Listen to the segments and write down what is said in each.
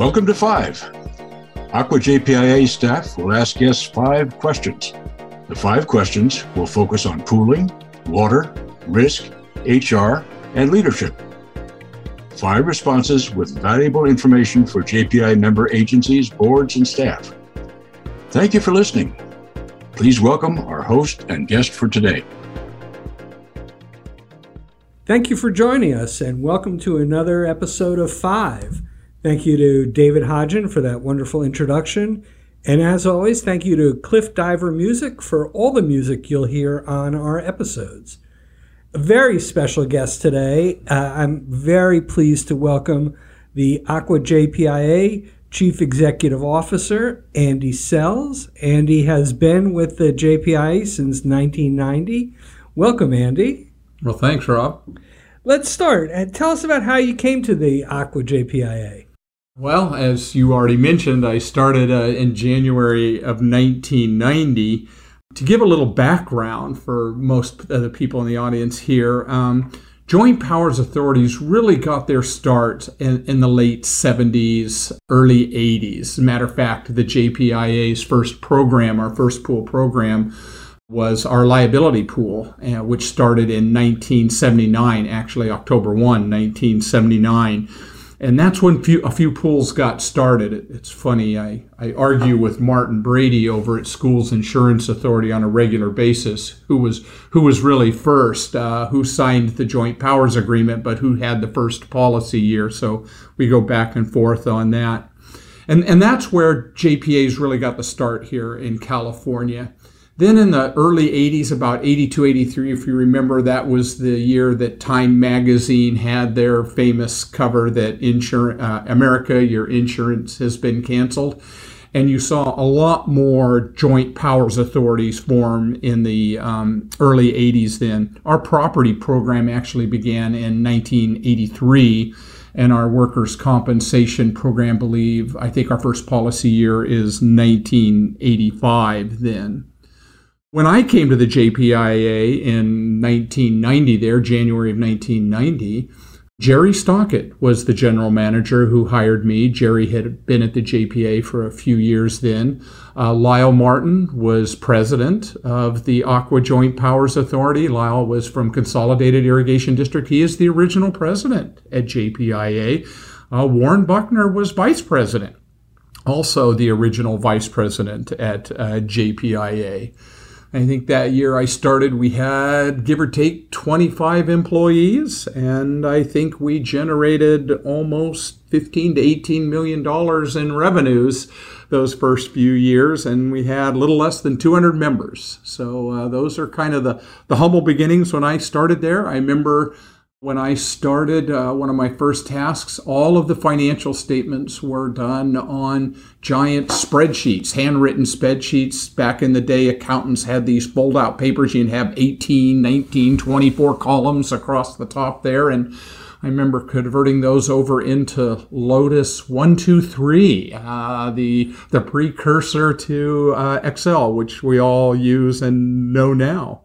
Welcome to Five. ACWA JPIA staff will ask guests five questions. The five questions will focus on pooling, water, risk, HR, and leadership. Five responses with valuable information for JPI member agencies, boards, and staff. Thank you for listening. Please welcome our host and guest for today. Thank you for joining us and welcome to another episode of Five. Thank you to David Hodgin for that wonderful introduction. And as always, thank you to Cliff Diver Music for all the music you'll hear on our episodes. A very special guest today. Uh, I'm very pleased to welcome the ACWA JPIA Chief Executive Officer, Andy Sells. Andy has been with the JPIA since 1990. Welcome, Andy. Well, thanks, Rob. Let's start. And tell us about how you came to the ACWA JPIA. Well, as you already mentioned, I started uh, in January of 1990. To give a little background for most of the people in the audience here, um, Joint Powers Authorities really got their start in, in, the late 70s, early 80s. As a matter of fact, the JPIA's first program, our first pool program, was our liability pool, uh, which started in 1979, actually October 1, 1979 and that's when few, a few pools got started. It, it's funny, I, I argue with Martin Brady over at Schools Insurance Authority on a regular basis, who was who was really first, uh, who signed the Joint Powers Agreement, but who had the first policy year. So we go back and forth on that. And, and that's where JPA's really got the start here in California. Then in the early 80s, about 82, 83, if you remember, that was the year that Time magazine had their famous cover that insur- uh, America, your insurance has been canceled. And you saw a lot more joint powers authorities form in the um, early 80s then. Our property program actually began in 1983 and our workers' compensation program believe i think our first policy year is 1985 then when I came to the JPIA in 1990, there, January of 1990, Jerry Stockett was the general manager who hired me. Jerry had been at the JPA for a few years then. Uh, Lyle Martin was president of the ACWA Joint Powers Authority. Lyle was from Consolidated Irrigation District. He is the original president at JPIA. Uh, Warren Buckner was vice president, also the original vice president at uh, JPIA. I think that year I started, we had give or take 25 employees, and I think we generated almost 15 to 18 million dollars in revenues those first few years, and we had a little less than 200 members. So uh, those are kind of the the humble beginnings when I started there. I remember when I started, uh, one of my first tasks, all of the financial statements were done on giant spreadsheets, handwritten spreadsheets. Back in the day, accountants had these fold out papers. You'd have 18, 19, 24 columns across the top there. And I remember converting those over into Lotus 123, uh, the, the precursor to uh, Excel, which we all use and know now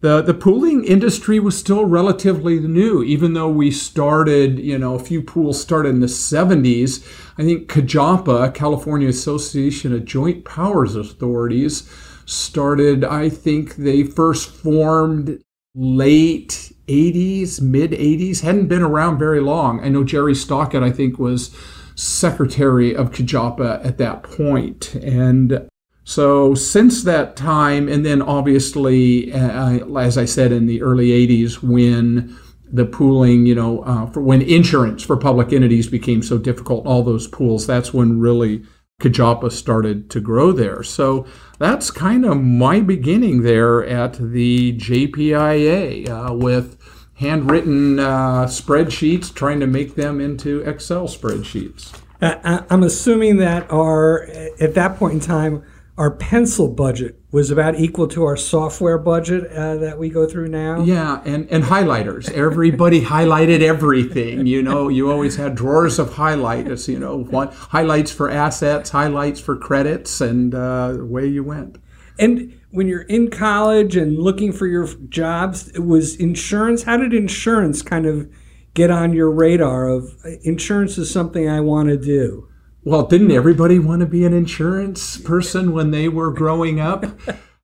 the the pooling industry was still relatively new, even though we started, you know, a few pools started in the 70s. I think CAJOPA, California Association of Joint Powers Authorities, started, I think they first formed late 80s, mid 80s, hadn't been around very long. I know Jerry Stockett, I think, was secretary of CAJOPA at that point. And so since that time, and then obviously, uh, as I said in the early 80s, when the pooling, you know, uh, for when insurance for public entities became so difficult, all those pools, that's when really CAJOPA started to grow there. So that's kind of my beginning there at the JPIA uh, with handwritten uh, spreadsheets, trying to make them into Excel spreadsheets. Uh, I'm assuming that our, at that point in time, our pencil budget was about equal to our software budget uh, that we go through now. Yeah, and, and highlighters. Everybody highlighted everything. You know, you always had drawers of highlights. You know, one, highlights for assets, highlights for credits, and uh, away you went. And when you're in college and looking for your jobs, it was insurance. How did insurance kind of get on your radar? Of insurance is something I want to do. Well, didn't everybody want to be an insurance person when they were growing up?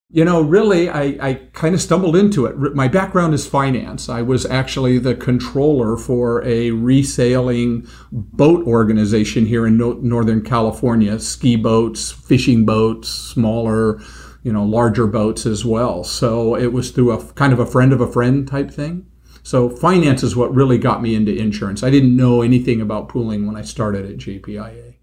You know, really, I, I kind of stumbled into it. My background is finance. I was actually the controller for a resailing boat organization here in no- Northern California ski boats, fishing boats, smaller, you know, larger boats as well. So it was through a kind of a friend of a friend type thing. So finance is what really got me into insurance. I didn't know anything about pooling when I started at JPIA.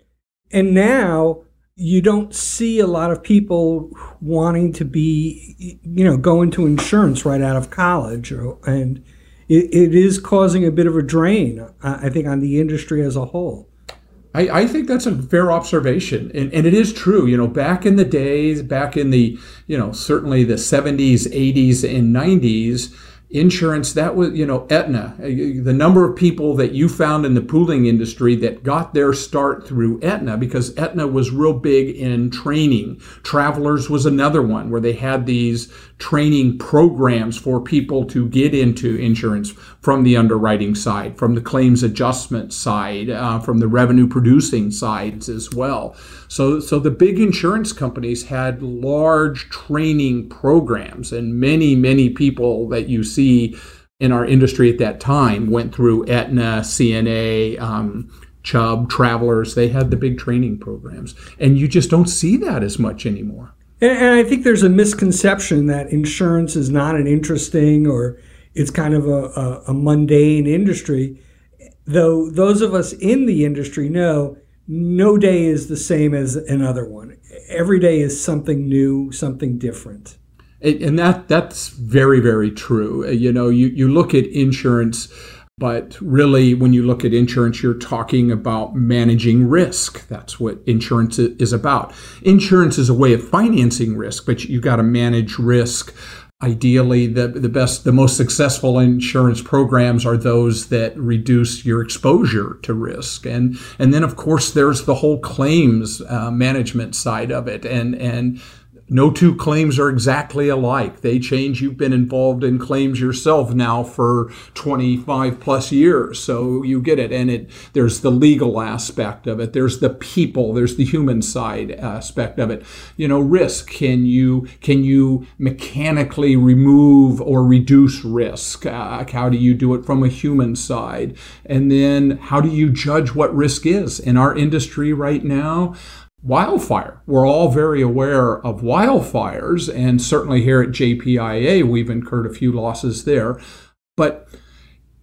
And now you don't see a lot of people wanting to be, you know, go into insurance right out of college, and it, it is causing a bit of a drain, I think, on the industry as a whole. I, I think that's a fair observation, and, and it is true. You know, back in the days, back in the, you know, certainly the 70s, 80s, and 90s, insurance that was you know Aetna uh, the number of people that you found in the pooling industry that got their start through Aetna because Aetna was real big in training. Travelers was another one where they had these training programs for people to get into insurance from the underwriting side from the claims adjustment side uh, from the revenue producing sides as well so so the big insurance companies had large training programs and many many people that you see in our industry at that time went through Aetna, CNA, um, Chubb, Travelers. They had the big training programs, and you just don't see that as much anymore. And, I think there's a misconception that insurance is not an interesting or it's kind of a, a, a mundane industry. Though those of us in the industry know no day is the same as another one. Every day is something new, something different. And that that's very very true. Uh, you know you, you look at insurance but really when you look at insurance you're talking about managing risk. That's what insurance is about. Insurance is a way of financing risk but you got to manage risk ideally the, the best the most successful insurance programs are those that reduce your exposure to risk. And and then of course there's the whole claims uh, management side of it. And and no two claims are exactly alike. They change. You've been involved in claims yourself now for 25 plus years, so you get it. And it there's the legal aspect of it. There's the people. There's the human side aspect of it. You know, risk. Can you can you mechanically remove or reduce risk? Uh, how do you do it from a human side? And then how do you judge what risk is in our industry right now? Wildfire. We're all very aware of wildfires, and certainly here at JPIA, we've incurred a few losses there. But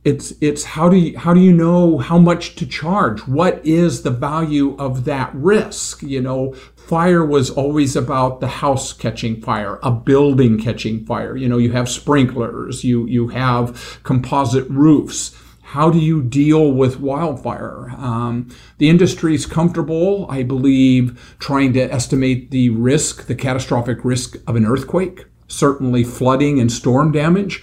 it's it's how do you how do you know how much to charge? What is the value of that risk? You know, fire was always about the house catching fire, a building catching fire. You know, you have sprinklers, you you have composite roofs how do you deal with wildfire? Um, the industry is comfortable, I believe, trying to estimate the risk, the catastrophic risk of an earthquake, certainly flooding and storm damage.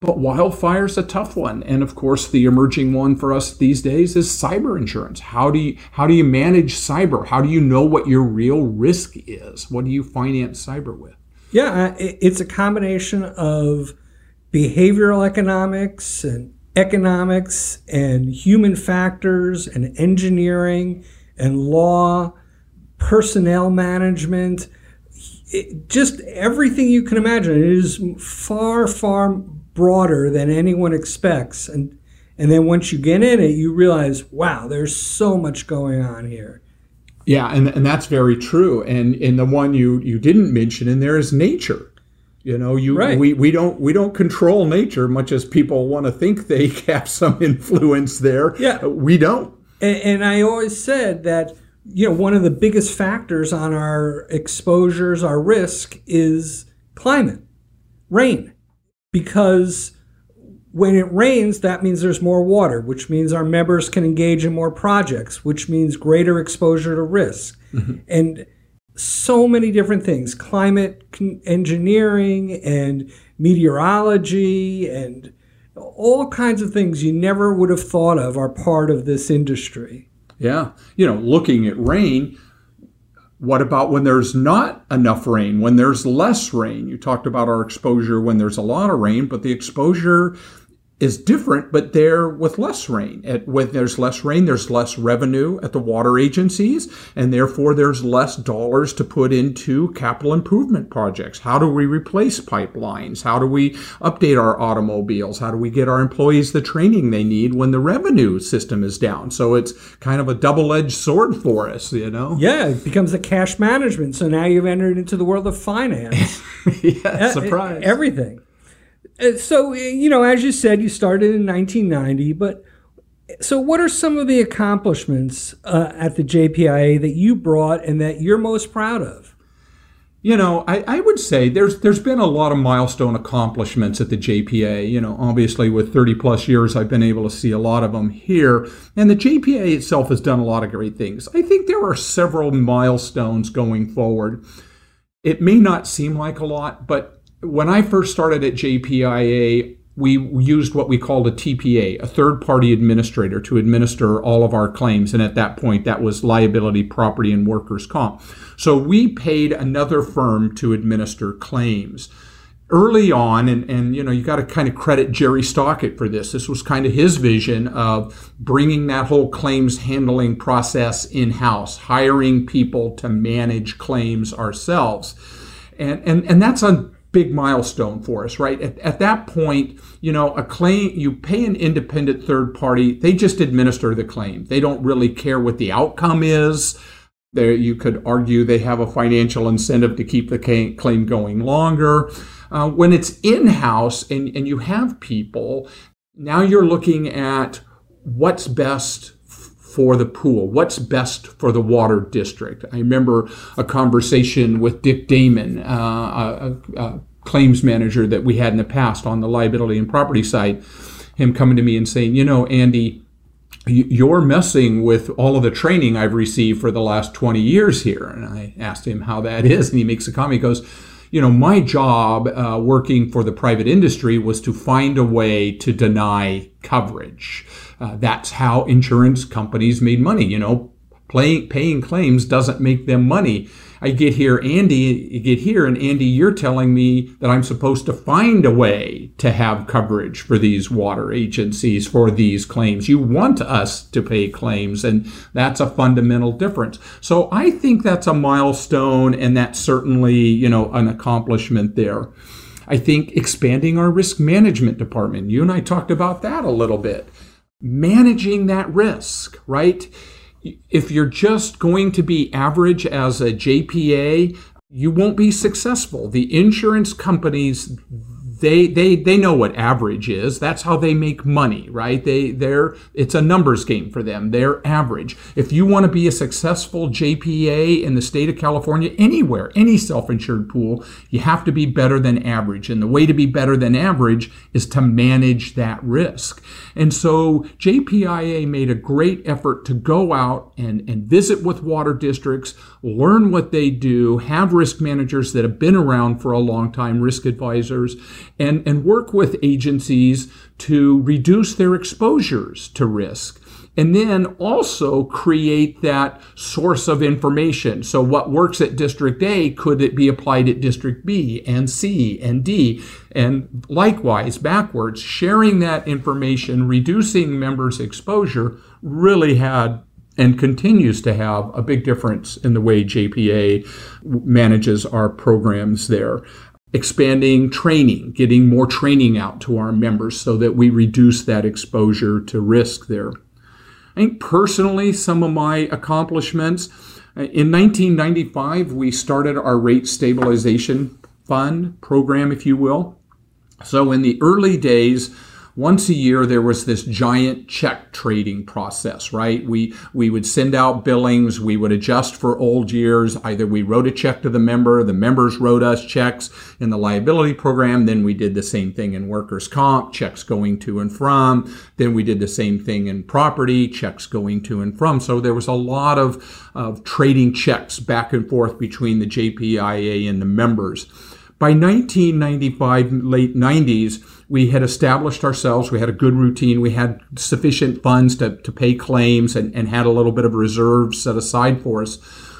But wildfire is a tough one, and of course, the emerging one for us these days is cyber insurance. How do you how do you manage cyber? How do you know what your real risk is? What do you finance cyber with? Yeah, it's a combination of behavioral economics and economics and human factors and engineering and law, personnel management, it, just everything you can imagine. It is far, far broader than anyone expects. And, and then once you get in it, you realize, wow, there's so much going on here. Yeah, and, and that's very true. And, and the one you, you didn't mention in there is nature. You know, you right. we, we don't we don't control nature much as people want to think they have some influence there. Yeah, we don't. And, and I always said that you know one of the biggest factors on our exposures, our risk, is climate, rain, because when it rains, that means there's more water, which means our members can engage in more projects, which means greater exposure to risk. Mm-hmm. And so many different things climate engineering and meteorology and all kinds of things you never would have thought of are part of this industry. Yeah. You know, looking at rain, what about when there's not enough rain, when there's less rain? You talked about our exposure when there's a lot of rain, but the exposure is different, but they're with less rain. At, when there's less rain, there's less revenue at the water agencies, and therefore there's less dollars to put into capital improvement projects. How do we replace pipelines? How do we update our automobiles? How do we get our employees the training they need when the revenue system is down? So it's kind of a double edged sword for us, you know? Yeah, it becomes the cash management. So now you've entered into the world of finance. yeah, uh, surprise. Everything. Uh, so, uh, you know, as you said, you started in 1990, but so what are some of the accomplishments uh, at the JPIA that you brought and that you're most proud of? You know, I, I would say there's there's been a lot of milestone accomplishments at the JPA. You know, obviously with 30 plus years, I've been able to see a lot of them here, and the JPA itself has done a lot of great things. I think there are several milestones going forward. It may not seem like a lot, but when I first started at JPIA, we used what we called a TPA, a third party administrator, to administer all of our claims. And at that point, that was liability, property, and workers' comp. So we paid another firm to administer claims. Early on, and, and you know, you got to kind of credit Jerry Stockett for this. This was kind of his vision of bringing that whole claims handling process in house, hiring people to manage claims ourselves. And, and, and that's on big milestone for us, right? At, at, that point, you know, a claim, you pay an independent third party, they just administer the claim. They don't really care what the outcome is. There, you could argue they have a financial incentive to keep the claim going longer. Uh, when it's in house and, and you have people, now you're looking at what's best for the pool? What's best for the water district? I remember a conversation with Dick Damon, uh, a, a, claims manager that we had in the past on the liability and property side, him coming to me and saying, you know, Andy, you're messing with all of the training I've received for the last 20 years here. And I asked him how that is, and he makes a comment. He goes, you know, my job uh, working for the private industry was to find a way to deny coverage. Uh, that's how insurance companies made money. You know, playing, paying claims doesn't make them money. I get here, Andy, you get here, and Andy, you're telling me that I'm supposed to find a way to have coverage for these water agencies for these claims. You want us to pay claims, and that's a fundamental difference. So I think that's a milestone, and that's certainly, you know, an accomplishment there. I think expanding our risk management department. You and I talked about that a little bit managing that risk, right? If you're just going to be average as a JPA, you won't be successful. The insurance companies they they they know what average is. That's how they make money, right? They they're it's a numbers game for them. They're average. If you want to be a successful JPA in the state of California, anywhere, any self-insured pool, you have to be better than average. And the way to be better than average is to manage that risk. And so JPIA made a great effort to go out and, and visit with water districts, learn what they do, have risk managers that have been around for a long time, risk advisors, and, and work with agencies to reduce their exposures to risk. And then also create that source of information. So, what works at District A, could it be applied at District B and C and D? And likewise, backwards, sharing that information, reducing members' exposure really had and continues to have a big difference in the way JPA manages our programs there expanding training, getting more training out to our members so that we reduce that exposure to risk there. I think personally, some of my accomplishments uh, in 1995, we started our rate stabilization fund program, if you will. So, in the early days, once a year there was this giant check trading process right? We we would send out billings. We would adjust for old years. Either we wrote a check to the member the members wrote us checks in the liability program then we did the same thing in workers comp checks going to and from. Then we did the same thing in property checks going to and from. So there was a lot of, of trading checks back and forth between the jpia and the members by 1995 late 90s we had established ourselves. We had a good routine. We had sufficient funds to, to pay claims and, and had a little bit of reserve set aside for us.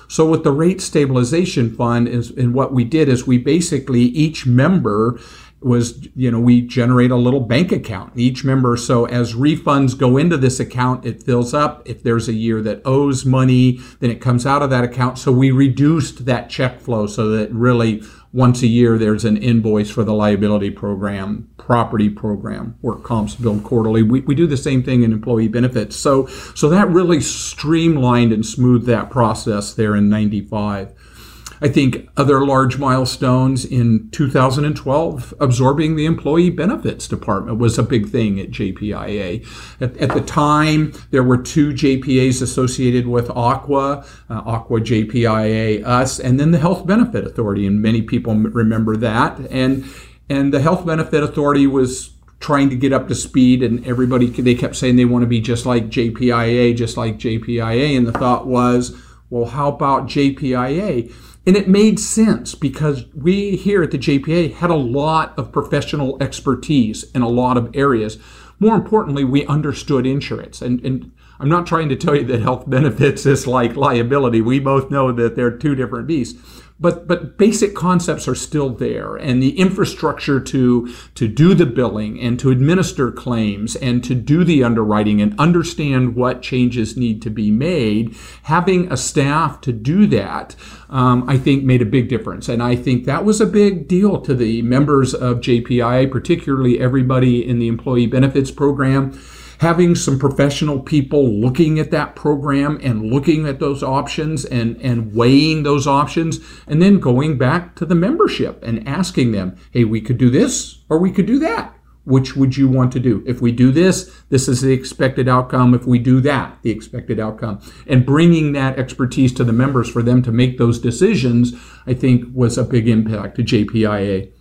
So with the rate stabilization fund is and what we did is we basically each member was you know we generate a little bank account each member so as refunds go into this account it fills up if there's a year that owes money then it comes out of that account so we reduced that check flow so that really once a year there's an invoice for the liability program property program work comps billed quarterly. We, we do the same thing in employee benefits. So so that really streamlined and smoothed that process there in 95 I think other large milestones in 2012, absorbing the employee benefits department was a big thing at JPIA. At, at the time, there were two JPAs associated with ACWA, uh, ACWA JPIA, us, and then the Health Benefit Authority, and many people remember that. And and the Health Benefit Authority was trying to get up to speed and everybody they kept saying they want to be just like JPIA just like JPIA and the thought was well how about JPIA and it made sense because we here at the JPA had a lot of professional expertise in a lot of areas. More importantly, we understood insurance. And, and I'm not trying to tell you that health benefits is like liability. We both know that they're two different beasts but but basic concepts are still there and the infrastructure to to do the billing and to administer claims and to do the underwriting and understand what changes need to be made having a staff to do that um, i think made a big difference. And i think that was a big deal to the members of jpi particularly everybody in the employee benefits program having some professional people looking at that program and looking at those options and, and weighing those options, and then going back to the membership and asking them, hey, we could do this or we could do that. Which would you want to do? If we do this, this is the expected outcome. If we do that, the expected outcome. And bringing that expertise to the members for them to make those decisions, I think was a big impact to JPIA.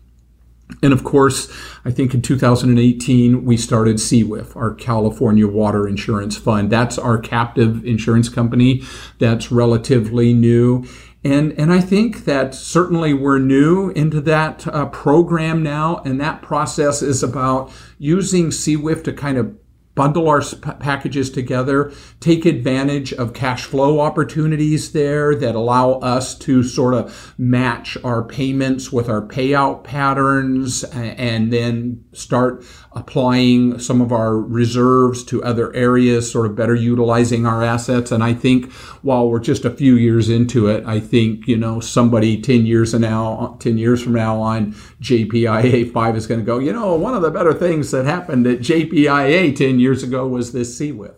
And of course, I think in 2018, we started CWIF, our California Water Insurance Fund. That's our captive insurance company that's relatively new. And, and I think that certainly we're new into that uh, program now, and that process is about using CWIF to kind of bundle our packages together, take advantage of cash flow opportunities there that allow us to sort of match our payments with our payout patterns and then start applying some of our reserves to other areas, sort of better utilizing our assets. And I think while we're just a few years into it, I think, you know, somebody 10 years now, 10 years from now on JPIA 5 is going to go, you know, one of the better things that happened at JPIA 10 years ago was this CWIF.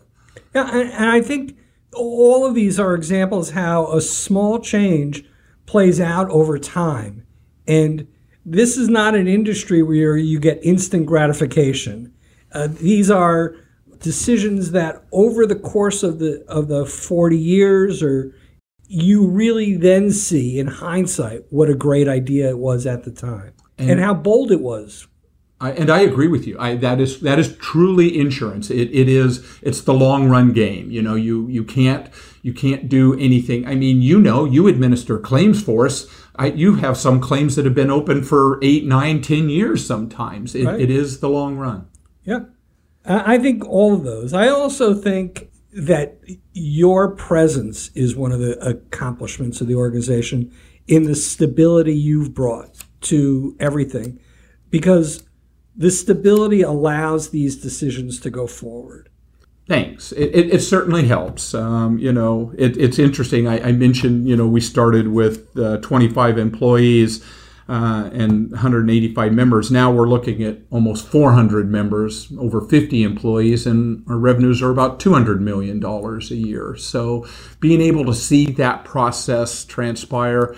Yeah, and I think all of these are examples how a small change plays out over time. And this is not an industry where you get instant gratification. Uh, these are decisions that over the course of the of the 40 years or you really then see in hindsight what a great idea it was at the time and, and how bold it was I, and I agree with you. I, that is that is truly insurance. It, it is it's the long run game. You know, you you can't you can't do anything. I mean, you know, you administer claims for us. I, you have some claims that have been open for eight, nine, ten years. Sometimes it, right. it is the long run. Yeah, I think all of those. I also think that your presence is one of the accomplishments of the organization in the stability you've brought to everything, because the stability allows these decisions to go forward. Thanks. It, it, it certainly helps. Um, you know, it, it's interesting. I, I, mentioned, you know, we started with uh, 25 employees uh, and 185 members. Now we're looking at almost 400 members, over 50 employees, and our revenues are about $200 million a year. So being able to see that process transpire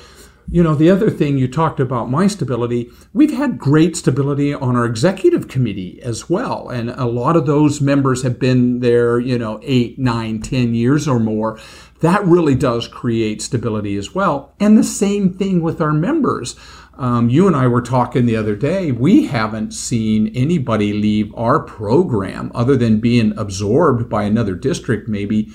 you know, the other thing you talked about my stability, we've had great stability on our executive committee as well. And a lot of those members have been there, you know, eight, nine, ten years or more. That really does create stability as well. And the same thing with our members. Um, you and I were talking the other day. We haven't seen anybody leave our program other than being absorbed by another district, maybe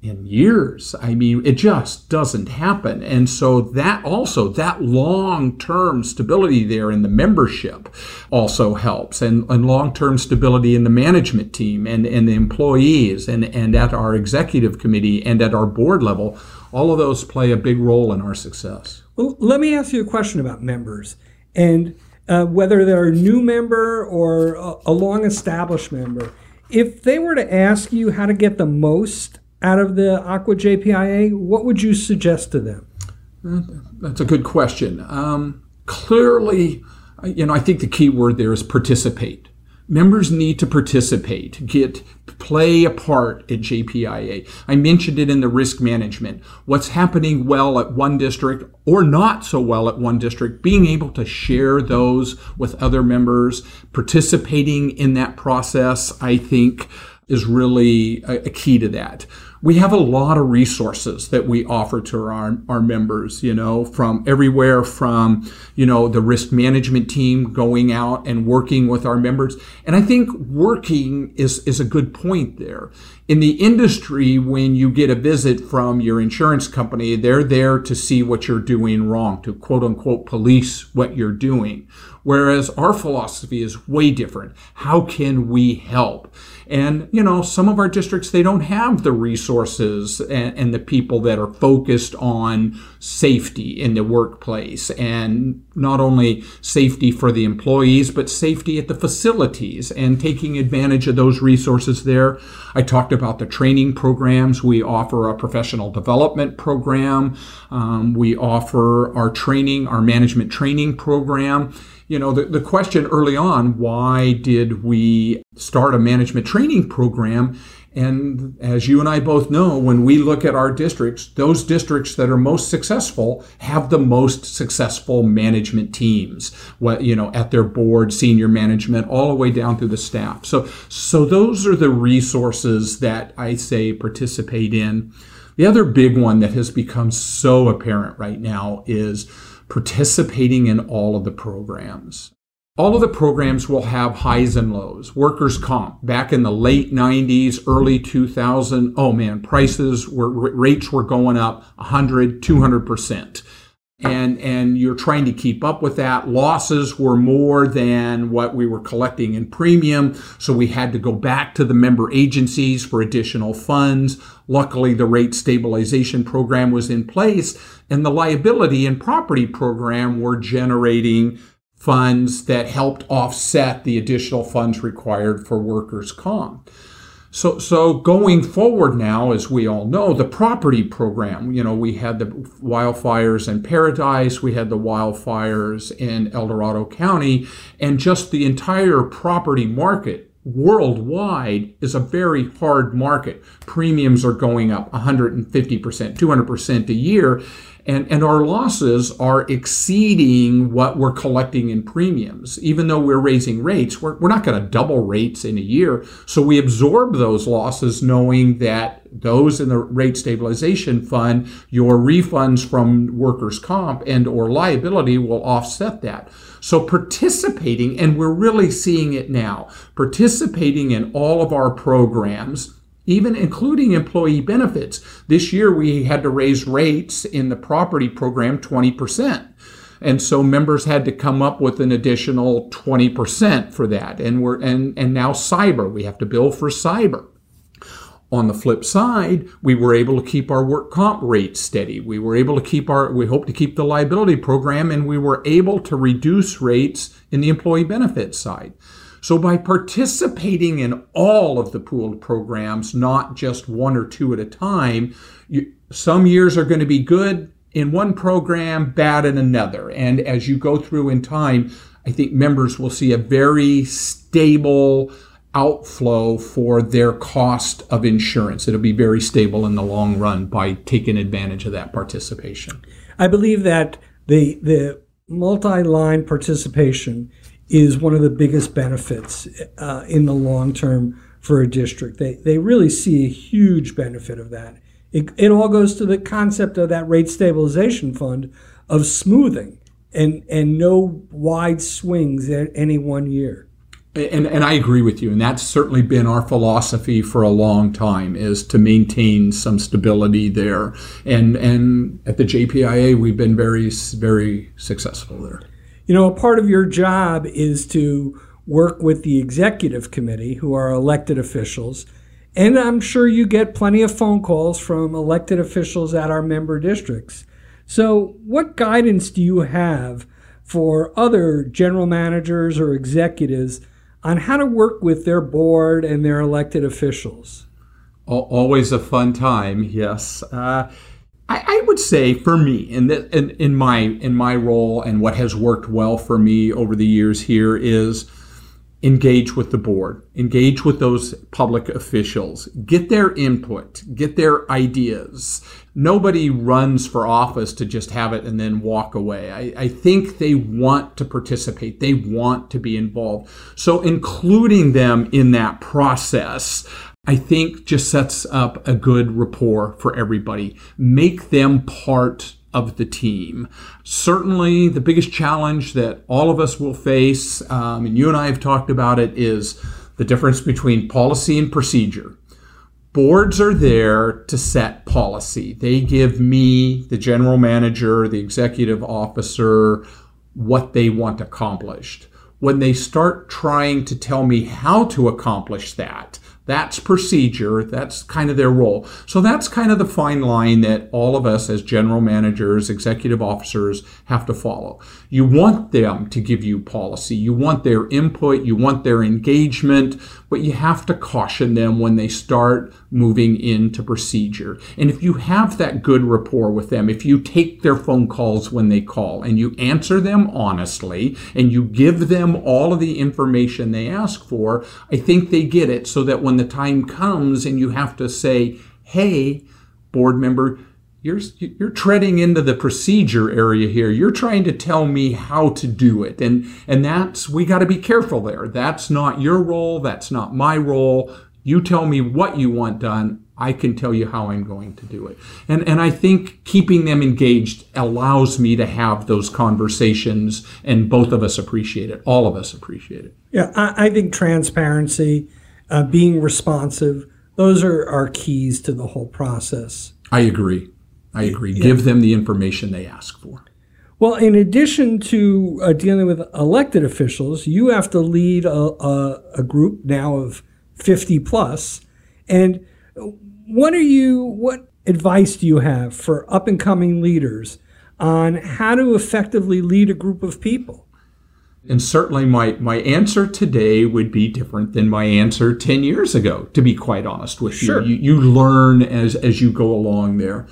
in years. I mean, it just doesn't happen. And so that also, that long-term stability there in the membership also helps and, and long-term stability in the management team and, and the employees and, and at our executive committee and at our board level. All of those play a big role in our success. Well, let me ask you a question about members. And uh, whether they're a new member or a, a long established member, if they were to ask you how to get the most out of the ACWA JPIA, what would you suggest to them? That's a good question. Um, clearly, you know, I think the key word there is participate. Members need to participate, get play a part at JPIA. I mentioned it in the risk management. What's happening well at one district or not so well at one district, being able to share those with other members, participating in that process, I think is really a key to that we have a lot of resources that we offer to our, our members, you know, from everywhere from, you know, the risk management team going out and working with our members. And I think working is, is a good point there. In the industry, when you get a visit from your insurance company, they're there to see what you're doing wrong, to quote unquote police what you're doing. Whereas our philosophy is way different. How can we help? And, you know, some of our districts, they don't have the resources and, and, the people that are focused on safety in the workplace and not only safety for the employees, but safety at the facilities and taking advantage of those resources there. I talked about the training programs. We offer a professional development program. Um, we offer our training, our management training program you know, the, the question early on, why did we start a management training program? And as you and I both know, when we look at our districts, those districts that are most successful have the most successful management teams, what, you know, at their board, senior management, all the way down through the staff. So, so those are the resources that I say participate in. The other big one that has become so apparent right now is participating in all of the programs. All of the programs will have highs and lows. Workers' comp back in the late 90s, early 2000, oh man, prices were rates were going up 100, 200% and and you're trying to keep up with that. Losses were more than what we were collecting in premium so we had to go back to the member agencies for additional funds. Luckily the rate stabilization program was in place and the liability and property program were generating funds that helped offset the additional funds required for workers comp so, so going forward now, as we all know, the property program, you know, we had the wildfires in Paradise, we had the wildfires in El Dorado County, and just the entire property market worldwide is a very hard market. Premiums are going up 150%, 200% a year and, and our losses are exceeding what we're collecting in premiums. Even though we're raising rates, we're, we're not going to double rates in a year. So we absorb those losses knowing that those in the rate stabilization fund, your refunds from workers' comp and or liability will offset that. So participating, and we're really seeing it now, participating in all of our programs even including employee benefits. This year we had to raise rates in the property program 20%. And so members had to come up with an additional 20% for that. And we're and, and now cyber, we have to bill for cyber. On the flip side, we were able to keep our work comp rate steady. We were able to keep our, we hope to keep the liability program, and we were able to reduce rates in the employee benefits side. So by participating in all of the pooled programs, not just one or two at a time, you, some years are going to be good in one program, bad in another. And as you go through in time, I think members will see a very stable outflow for their cost of insurance. It'll be very stable in the long run by taking advantage of that participation. I believe that the the multi-line participation is one of the biggest benefits uh, in the long term for a district. They, they really see a huge benefit of that. It, it all goes to the concept of that rate stabilization fund of smoothing and, and no wide swings at any one year. And, and I agree with you, and that's certainly been our philosophy for a long time is to maintain some stability there. And and at the JPIA, we've been very very successful there. You know, a part of your job is to work with the executive committee, who are elected officials. And I'm sure you get plenty of phone calls from elected officials at our member districts. So, what guidance do you have for other general managers or executives on how to work with their board and their elected officials? Always a fun time, yes. Uh, I, I, would say for me, in, the, in, in my in my role and what has worked well for me over the years here is engage with the board, engage with those public officials, get their input, get their ideas. Nobody runs for office to just have it and then walk away. I, I, think they want to participate, they want to be involved. So, including them in that process, I think just sets up a good rapport for everybody. Make them part of the team. Certainly, the biggest challenge that all of us will face, um, and you and I have talked about it, is the difference between policy and procedure. Boards are there to set policy. They give me, the general manager, the executive officer, what they want accomplished. When they start trying to tell me how to accomplish that, that's procedure. That's kind of their role. So that's kind of the fine line that all of us as general managers, executive officers have to follow. You want them to give you policy. You want their input. You want their engagement, but you have to caution them when they start moving into procedure. And if you have that good rapport with them, if you take their phone calls when they call and you answer them honestly and you give them all of the information they ask for, I think they get it so that when the time comes and you have to say, hey, board member, you're, you're treading into the procedure area here. You're trying to tell me how to do it. And, and that's, we got to be careful there. That's not your role. That's not my role. You tell me what you want done. I can tell you how I'm going to do it. And, and I think keeping them engaged allows me to have those conversations, and both of us appreciate it. All of us appreciate it. Yeah, I, I think transparency, uh, being responsive, those are, our keys to the whole process. I agree. I agree. Yeah. Give them the information they ask for. Well, in addition to uh, dealing with elected officials, you have to lead a, a, a group now of 50 plus. And what are you, what advice do you have for up and coming leaders on how to effectively lead a group of people? And certainly my, my answer today would be different than my answer 10 years ago, to be quite honest with sure. you. You, you learn as, as you go along there.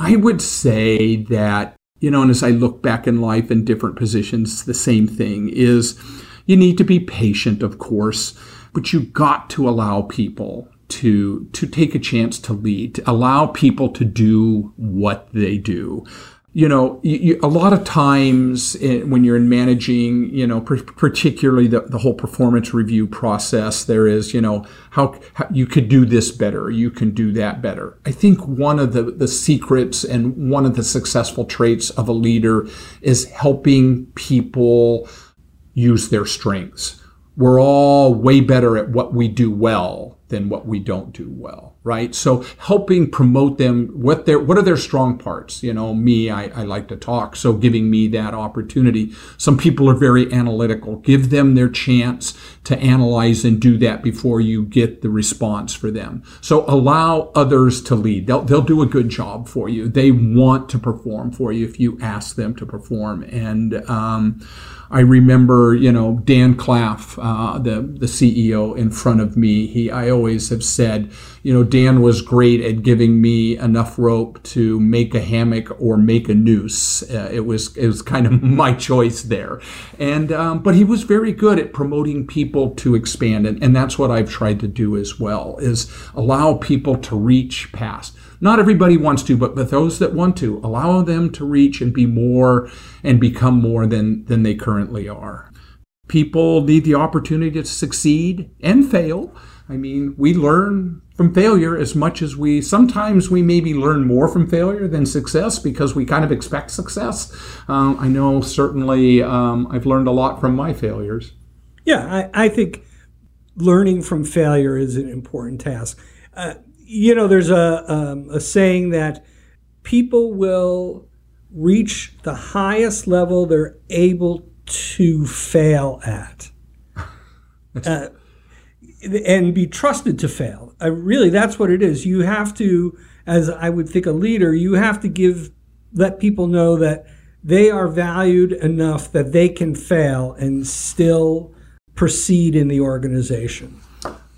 I would say that, you know, and as I look back in life in different positions, the same thing is you need to be patient, of course, but you got to allow people to to take a chance to lead, to allow people to do what they do you know, you, you, a lot of times in, when you're in managing, you know, particularly the, the whole performance review process, there is, you know, how, how, you could do this better, you can do that better. I think one of the, the secrets and one of the successful traits of a leader is helping people use their strengths. We're all way better at what we do well than what we don't do well right? So helping promote them what their what are their strong parts? You know me I, I like to talk so giving me that opportunity. Some people are very analytical. Give them their chance to analyze and do that before you get the response for them. So allow others to lead. They'll, they'll do a good job for you. They want to perform for you if you ask them to perform. And um, I remember, you know, Dan Klaff, uh, the the CEO, in front of me. He, I always have said, you know, Dan was great at giving me enough rope to make a hammock or make a noose. Uh, it was it was kind of my choice there, and um, but he was very good at promoting people to expand, and, and that's what I've tried to do as well. Is allow people to reach past. Not everybody wants to, but, but those that want to, allow them to reach and be more and become more than, than they currently are. People need the opportunity to succeed and fail. I mean, we learn from failure as much as we sometimes we maybe learn more from failure than success because we kind of expect success. Um, I know certainly um, I've learned a lot from my failures. Yeah, I, I think learning from failure is an important task. Uh, you know, there's a, um, a saying that people will reach the highest level they're able to fail at. Uh, and be trusted to fail. Uh, really, that's what it is. You have to, as I would think a leader, you have to give, let people know that they are valued enough that they can fail and still proceed in the organization.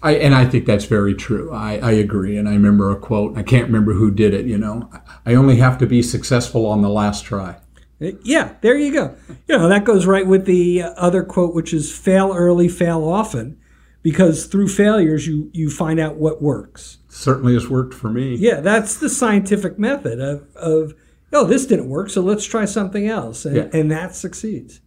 I, and I think that's very true. I, I agree. And I remember a quote, I can't remember who did it, you know, I only have to be successful on the last try. Yeah, there you go. You know, that goes right with the other quote, which is fail early, fail often, because through failures, you, you find out what works. Certainly has worked for me. Yeah, that's the scientific method of, of oh, this didn't work, so let's try something else. And, Yeah. and that succeeds.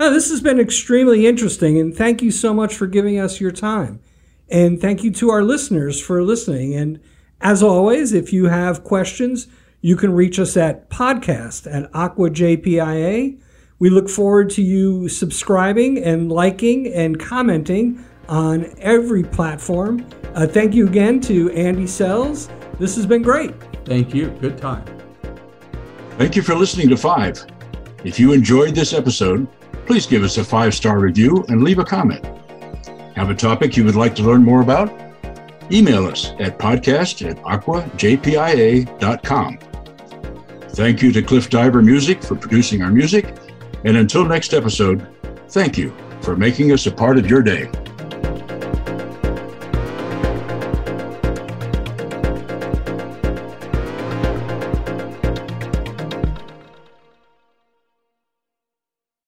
Oh, this has been extremely interesting, and thank you so much for giving us your time. And thank you to our listeners for listening. And as always, if you have questions, you can reach us at podcast at ACWA JPIA. We look forward to you subscribing and liking and commenting on every platform. Uh, thank you again to Andy Sells. This has been great. Thank you. Good time. Thank you for listening to Five. If you enjoyed this episode, please give us a five star review and leave a comment. Have a topic you would like to learn more about? Email us at podcast at acwajpia.com. Thank you to Cliff Diver Music for producing our music. And until next episode, thank you for making us a part of your day.